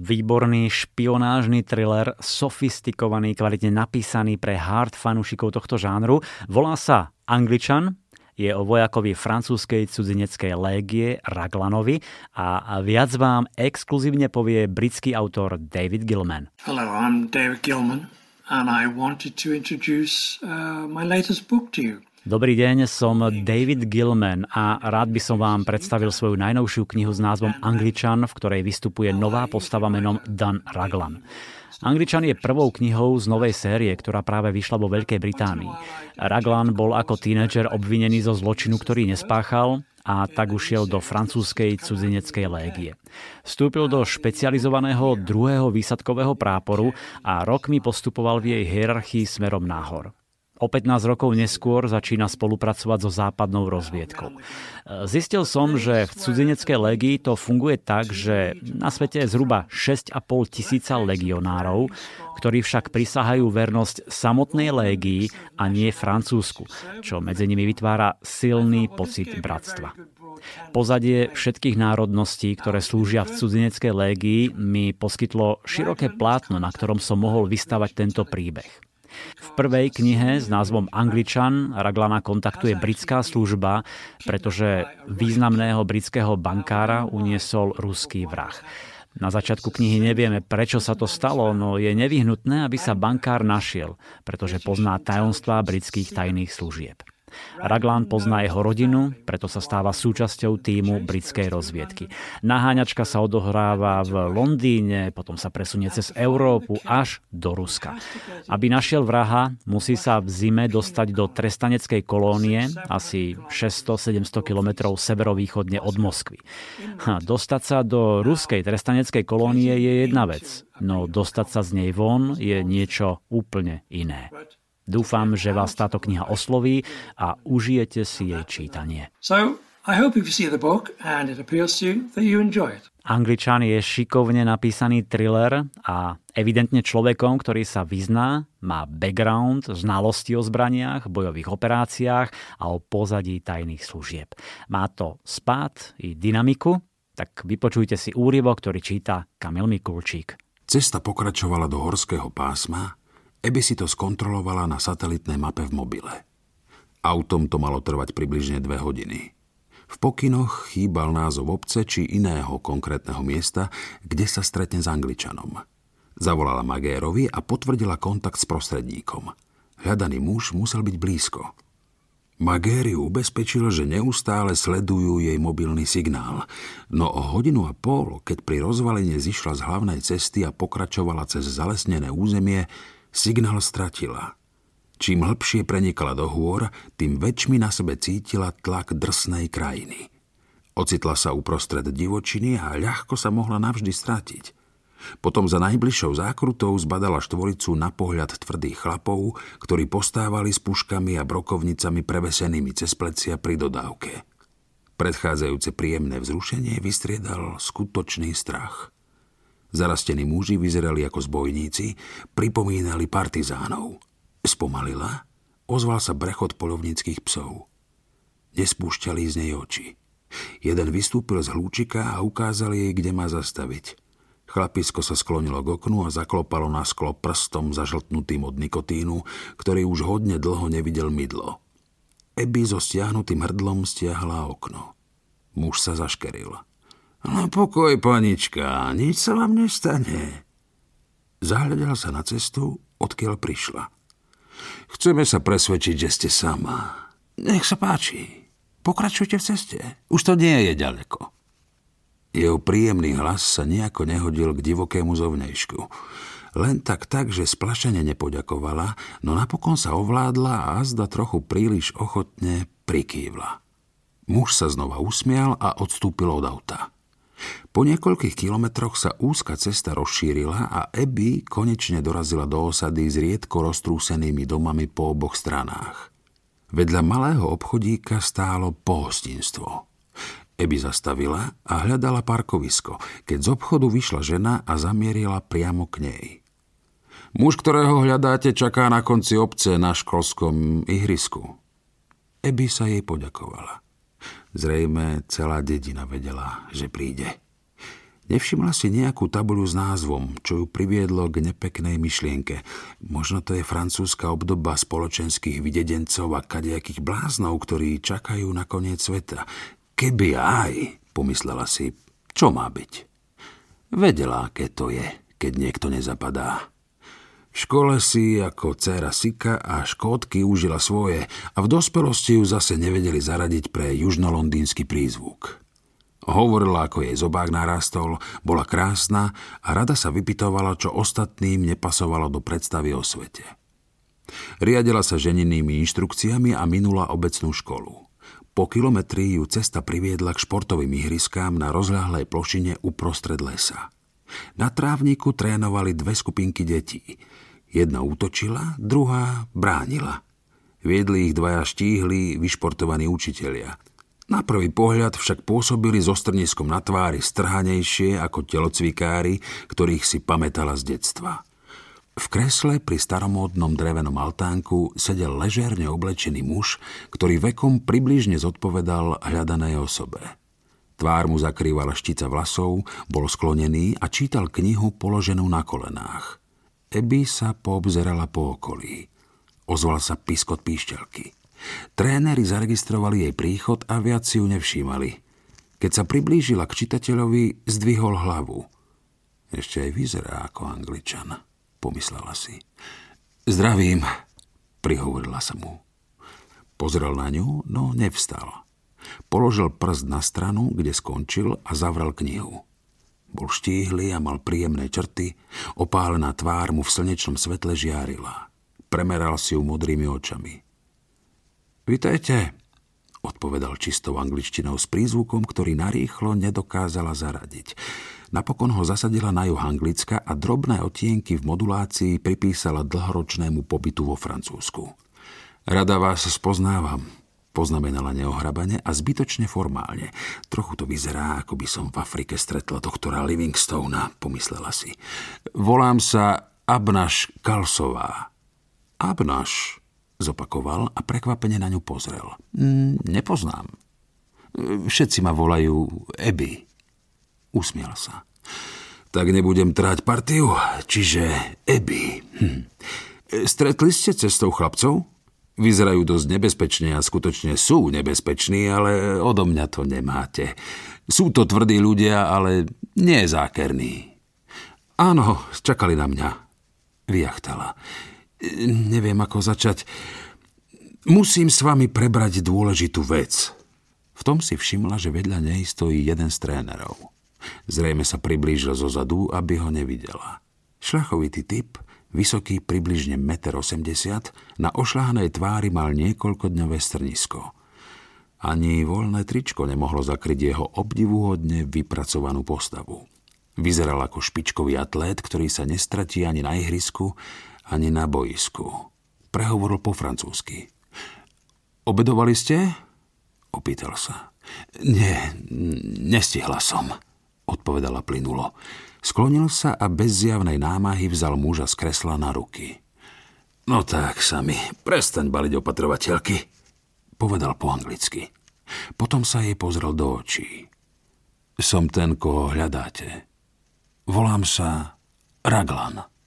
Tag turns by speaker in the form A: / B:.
A: Výborný špionážny thriller, sofistikovaný, kvalitne napísaný pre hard fanúšikov tohto žánru. Volá sa Angličan, je o vojakovi francúzskej cudzineckej légie Raglanovi a viac vám exkluzívne povie britský autor David Gilman.
B: Hello, I'm David Gilman and I wanted to introduce uh, my latest book to you.
A: Dobrý deň, som David Gilman a rád by som vám predstavil svoju najnovšiu knihu s názvom Angličan, v ktorej vystupuje nová postava menom Dan Raglan. Angličan je prvou knihou z novej série, ktorá práve vyšla vo Veľkej Británii. Raglan bol ako tínedžer obvinený zo zločinu, ktorý nespáchal a tak ušiel do francúzskej cudzineckej légie. Vstúpil do špecializovaného druhého výsadkového práporu a rokmi postupoval v jej hierarchii smerom nahor. O 15 rokov neskôr začína spolupracovať so západnou rozviedkou. Zistil som, že v cudzineckej legii to funguje tak, že na svete je zhruba 6,5 tisíca legionárov, ktorí však prisahajú vernosť samotnej légii a nie Francúzsku, čo medzi nimi vytvára silný pocit bratstva. Pozadie všetkých národností, ktoré slúžia v cudzineckej légii, mi poskytlo široké plátno, na ktorom som mohol vystavať tento príbeh. V prvej knihe s názvom Angličan Raglana kontaktuje britská služba, pretože významného britského bankára uniesol ruský vrah. Na začiatku knihy nevieme, prečo sa to stalo, no je nevyhnutné, aby sa bankár našiel, pretože pozná tajomstvá britských tajných služieb. Raglan pozná jeho rodinu, preto sa stáva súčasťou týmu britskej rozviedky. Naháňačka sa odohráva v Londýne, potom sa presunie cez Európu až do Ruska. Aby našiel vraha, musí sa v zime dostať do trestaneckej kolónie, asi 600-700 kilometrov severovýchodne od Moskvy. Ha, dostať sa do ruskej trestaneckej kolónie je jedna vec, no dostať sa z nej von je niečo úplne iné. Dúfam, že vás táto kniha osloví a užijete si jej čítanie.
B: So, I hope if you see the book and it appeals to you, that you enjoy it.
A: Angličan je šikovne napísaný thriller a evidentne človekom, ktorý sa vyzná, má background, znalosti o zbraniach, bojových operáciách a o pozadí tajných služieb. Má to spát i dynamiku, tak vypočujte si úryvok, ktorý číta Kamil Mikulčík.
C: Cesta pokračovala do horského pásma Eby si to skontrolovala na satelitnej mape v mobile. Autom to malo trvať približne dve hodiny. V pokynoch chýbal názov obce či iného konkrétneho miesta, kde sa stretne s Angličanom. Zavolala Magérovi a potvrdila kontakt s prostredníkom. Hľadaný muž musel byť blízko. Magéri ubezpečil, že neustále sledujú jej mobilný signál, no o hodinu a pol, keď pri rozvalenie zišla z hlavnej cesty a pokračovala cez zalesnené územie, Signál stratila. Čím hlbšie prenikala do hôr, tým väčšmi na sebe cítila tlak drsnej krajiny. Ocitla sa uprostred divočiny a ľahko sa mohla navždy stratiť. Potom za najbližšou zákrutou zbadala štvoricu na pohľad tvrdých chlapov, ktorí postávali s puškami a brokovnicami prevesenými cez plecia pri dodávke. Predchádzajúce príjemné vzrušenie vystriedal skutočný strach. Zarastení muži vyzerali ako zbojníci, pripomínali partizánov. Spomalila, ozval sa brechod polovníckých psov. Nespúšťali z nej oči. Jeden vystúpil z hlúčika a ukázal jej, kde má zastaviť. Chlapisko sa sklonilo k oknu a zaklopalo na sklo prstom zažltnutým od nikotínu, ktorý už hodne dlho nevidel mydlo. Eby so stiahnutým hrdlom stiahla okno. Muž sa zaškeril. No pokoj, panička, nič sa vám nestane. Zahľadala sa na cestu, odkiaľ prišla. Chceme sa presvedčiť, že ste sama. Nech sa páči. Pokračujte v ceste. Už to nie je ďaleko. Jeho príjemný hlas sa nejako nehodil k divokému zovnejšku. Len tak tak, že splašene nepoďakovala, no napokon sa ovládla a zda trochu príliš ochotne prikývla. Muž sa znova usmial a odstúpil od auta. Po niekoľkých kilometroch sa úzka cesta rozšírila a Eby konečne dorazila do osady s riedko roztrúsenými domami po oboch stranách. Vedľa malého obchodíka stálo pohostinstvo. Eby zastavila a hľadala parkovisko, keď z obchodu vyšla žena a zamierila priamo k nej. Muž, ktorého hľadáte, čaká na konci obce na školskom ihrisku. Eby sa jej poďakovala. Zrejme celá dedina vedela, že príde. Nevšimla si nejakú tabuľu s názvom, čo ju priviedlo k nepeknej myšlienke. Možno to je francúzska obdoba spoločenských videdencov a kadejakých bláznov, ktorí čakajú na koniec sveta. Keby aj, pomyslela si, čo má byť. Vedela, aké to je, keď niekto nezapadá. V škole si ako dcéra Sika a škótky užila svoje a v dospelosti ju zase nevedeli zaradiť pre južnolondínsky prízvuk. Hovorila, ako jej zobák narastol, bola krásna a rada sa vypitovala, čo ostatným nepasovalo do predstavy o svete. Riadila sa ženinými inštrukciami a minula obecnú školu. Po kilometri ju cesta priviedla k športovým ihriskám na rozľahlej plošine uprostred lesa. Na trávniku trénovali dve skupinky detí. Jedna útočila, druhá bránila. Viedli ich dvaja štíhli, vyšportovaní učitelia – na prvý pohľad však pôsobili so strniskom na tvári strhanejšie ako telocvikári, ktorých si pamätala z detstva. V kresle pri staromódnom drevenom altánku sedel ležerne oblečený muž, ktorý vekom približne zodpovedal hľadanej osobe. Tvár mu zakrývala štica vlasov, bol sklonený a čítal knihu položenú na kolenách. Eby sa poobzerala po okolí. Ozval sa piskot píšťalky. Tréneri zaregistrovali jej príchod a viac si ju nevšímali. Keď sa priblížila k čitateľovi, zdvihol hlavu. Ešte aj vyzerá ako angličan, pomyslela si. Zdravím, prihovorila sa mu. Pozrel na ňu, no nevstal. Položil prst na stranu, kde skončil a zavrel knihu. Bol štíhly a mal príjemné črty, opálená tvár mu v slnečnom svetle žiarila. Premeral si ju modrými očami. Vítajte, odpovedal čistou angličtinou s prízvukom, ktorý narýchlo nedokázala zaradiť. Napokon ho zasadila na juh Anglicka a drobné otienky v modulácii pripísala dlhoročnému pobytu vo Francúzsku. Rada vás spoznávam, poznamenala neohrabane a zbytočne formálne. Trochu to vyzerá, ako by som v Afrike stretla doktora Livingstona, pomyslela si. Volám sa Abnaš Kalsová. Abnaš, zopakoval a prekvapene na ňu pozrel. Mm, nepoznám. Všetci ma volajú Eby. Usmial sa. Tak nebudem tráť partiu, čiže Eby. Hm. Stretli ste cestou chlapcov? Vyzerajú dosť nebezpečne a skutočne sú nebezpeční, ale odo mňa to nemáte. Sú to tvrdí ľudia, ale nie zákerní. Áno, čakali na mňa. Vyjachtala. Neviem, ako začať. Musím s vami prebrať dôležitú vec. V tom si všimla, že vedľa nej stojí jeden z trénerov. Zrejme sa priblížil zo zadu, aby ho nevidela. Šľachovitý typ, vysoký približne 1,80 m, na ošľahanej tvári mal niekoľkodňové strnisko. Ani voľné tričko nemohlo zakryť jeho obdivuhodne vypracovanú postavu. Vyzeral ako špičkový atlét, ktorý sa nestratí ani na ihrisku, ani na boisku. Prehovoril po francúzsky. Obedovali ste? Opýtal sa. Nie, nestihla som, odpovedala plynulo. Sklonil sa a bez zjavnej námahy vzal muža z kresla na ruky. No tak, sami, prestaň baliť opatrovateľky, povedal po anglicky. Potom sa jej pozrel do očí. Som ten, koho hľadáte. Volám sa Raglan.